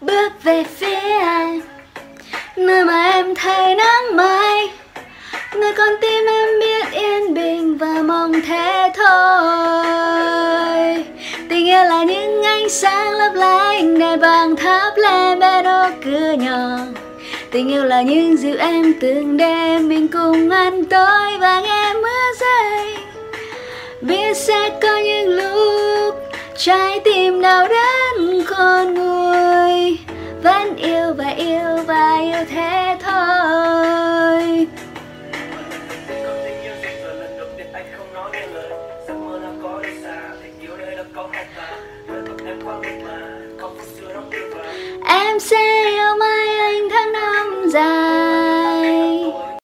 bước về phía anh, nơi mà em thấy nắng mai. Nơi con tim em biết yên bình và mong thế thôi. Tình yêu là những ánh sáng lấp lánh đèn vàng thắp lên bên ô cửa nhỏ. Tình yêu là những dịu em từng đêm mình cùng ăn tối và nghe sẽ có những lúc trái tim nào đến con người vẫn yêu và yêu và yêu thế thôi. Em sẽ yêu mãi anh tháng năm dài.